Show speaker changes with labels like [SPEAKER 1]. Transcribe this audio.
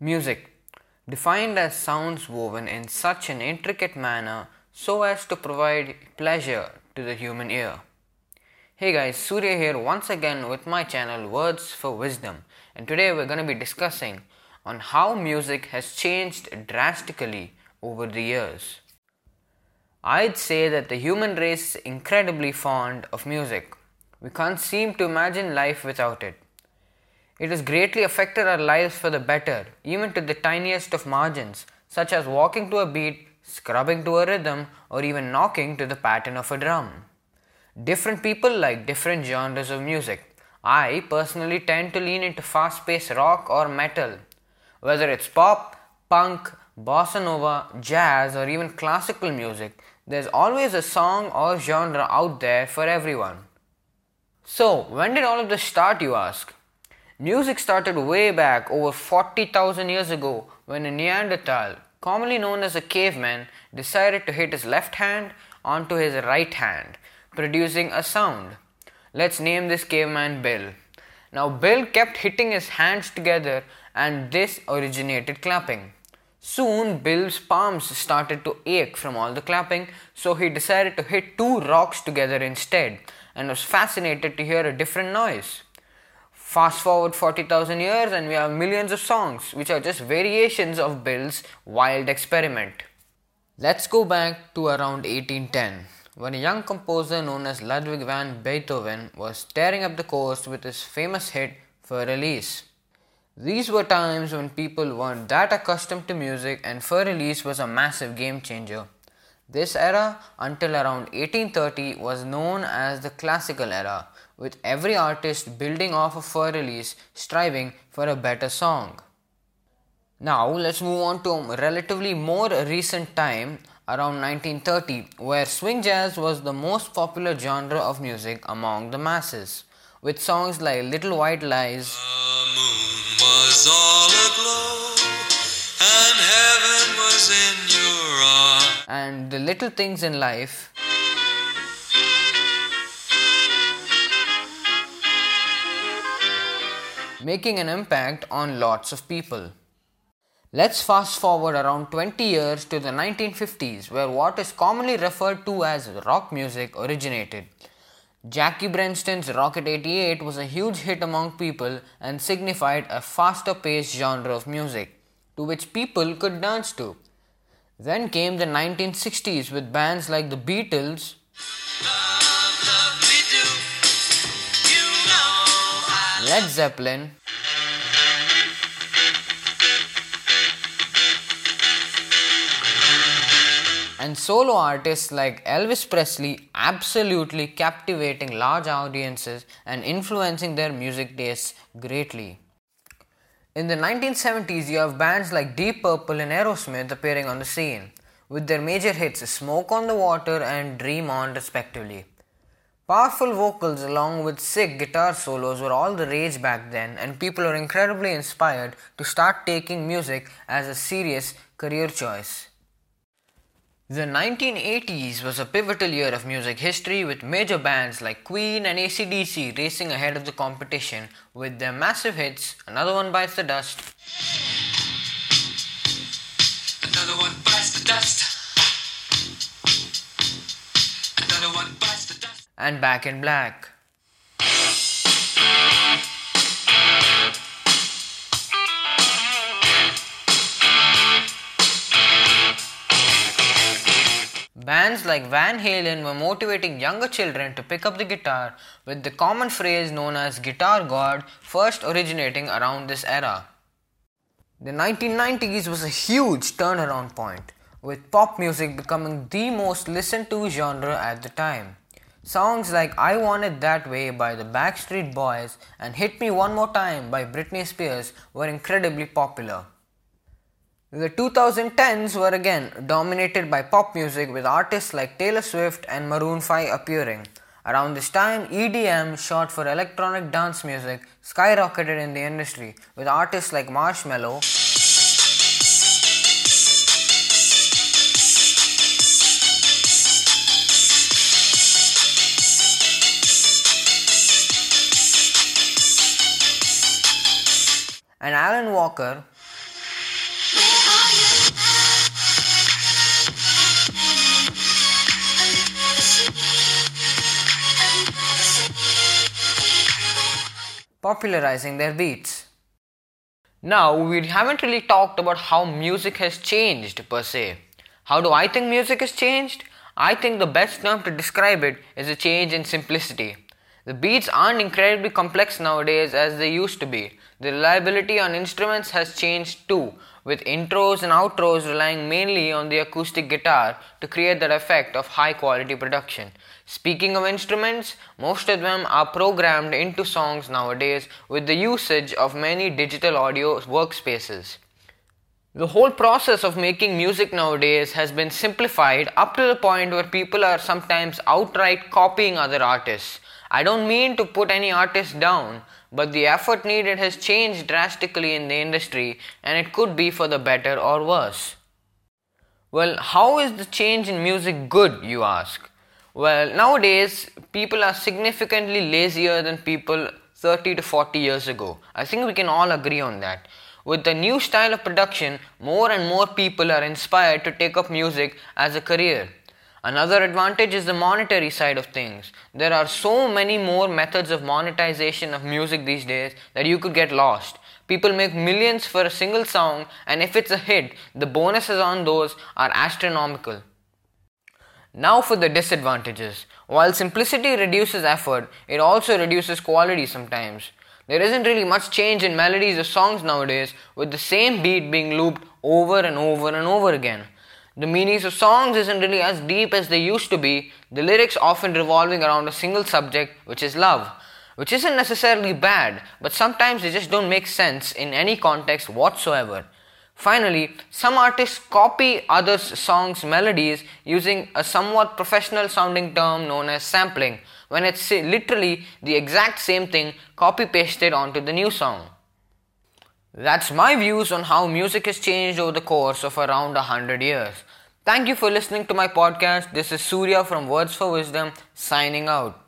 [SPEAKER 1] Music, defined as sounds woven in such an intricate manner so as to provide pleasure to the human ear. Hey guys, Surya here once again with my channel Words for Wisdom, and today we're going to be discussing on how music has changed drastically over the years. I'd say that the human race is incredibly fond of music. We can't seem to imagine life without it. It has greatly affected our lives for the better, even to the tiniest of margins, such as walking to a beat, scrubbing to a rhythm, or even knocking to the pattern of a drum. Different people like different genres of music. I personally tend to lean into fast paced rock or metal. Whether it's pop, punk, bossa nova, jazz, or even classical music, there's always a song or genre out there for everyone. So, when did all of this start, you ask? Music started way back over 40,000 years ago when a Neanderthal, commonly known as a caveman, decided to hit his left hand onto his right hand, producing a sound. Let's name this caveman Bill. Now, Bill kept hitting his hands together and this originated clapping. Soon, Bill's palms started to ache from all the clapping, so he decided to hit two rocks together instead and was fascinated to hear a different noise. Fast forward 40,000 years, and we have millions of songs which are just variations of Bill's wild experiment. Let's go back to around 1810 when a young composer known as Ludwig van Beethoven was tearing up the coast with his famous hit Für Elise. These were times when people weren't that accustomed to music, and Für Elise was a massive game changer. This era, until around 1830, was known as the classical era, with every artist building off of Für Elise striving for a better song. Now, let's move on to a relatively more recent time, around 1930, where swing jazz was the most popular genre of music among the masses, with songs like Little White Lies. And the little things in life making an impact on lots of people. Let's fast forward around 20 years to the 1950s, where what is commonly referred to as rock music originated. Jackie Brenston's Rocket 88 was a huge hit among people and signified a faster paced genre of music to which people could dance to. Then came the 1960s with bands like the Beatles, Led Zeppelin, and solo artists like Elvis Presley absolutely captivating large audiences and influencing their music tastes greatly. In the 1970s, you have bands like Deep Purple and Aerosmith appearing on the scene, with their major hits Smoke on the Water and Dream On, respectively. Powerful vocals along with sick guitar solos were all the rage back then, and people were incredibly inspired to start taking music as a serious career choice. The 1980s was a pivotal year of music history with major bands like Queen and ACDC racing ahead of the competition with their massive hits Another One Bites the Dust. Another one bites the dust. Another one bites the dust and Back in Black. Like Van Halen were motivating younger children to pick up the guitar with the common phrase known as Guitar God first originating around this era. The 1990s was a huge turnaround point, with pop music becoming the most listened to genre at the time. Songs like I Want It That Way by the Backstreet Boys and Hit Me One More Time by Britney Spears were incredibly popular. The 2010s were again dominated by pop music with artists like Taylor Swift and Maroon 5 appearing. Around this time, EDM, short for electronic dance music, skyrocketed in the industry with artists like Marshmello. and Alan Walker popularizing their beats. Now, we haven't really talked about how music has changed per se. How do I think music has changed? I think the best term to describe it is a change in simplicity. The beats aren't incredibly complex nowadays as they used to be. The reliability on instruments has changed too, with intros and outros relying mainly on the acoustic guitar to create that effect of high quality production. Speaking of instruments, most of them are programmed into songs nowadays with the usage of many digital audio workspaces. The whole process of making music nowadays has been simplified up to the point where people are sometimes outright copying other artists I don't mean to put any artist down, but the effort needed has changed drastically in the industry and it could be for the better or worse. Well, how is the change in music good, you ask? Well, nowadays people are significantly lazier than people 30 to 40 years ago. I think we can all agree on that. With the new style of production, more and more people are inspired to take up music as a career. Another advantage is the monetary side of things. There are so many more methods of monetization of music these days that you could get lost. People make millions for a single song, and if it's a hit, the bonuses on those are astronomical. Now for the disadvantages. While simplicity reduces effort, it also reduces quality sometimes. There isn't really much change in melodies of songs nowadays, with the same beat being looped over and over and over again. The meanings of songs isn't really as deep as they used to be, the lyrics often revolving around a single subject, which is love, which isn't necessarily bad, but sometimes they just don't make sense in any context whatsoever. Finally, some artists copy others' songs' melodies using a somewhat professional sounding term known as sampling, when it's literally the exact same thing copy pasted onto the new song. That's my views on how music has changed over the course of around a hundred years. Thank you for listening to my podcast. This is Surya from Words for Wisdom signing out.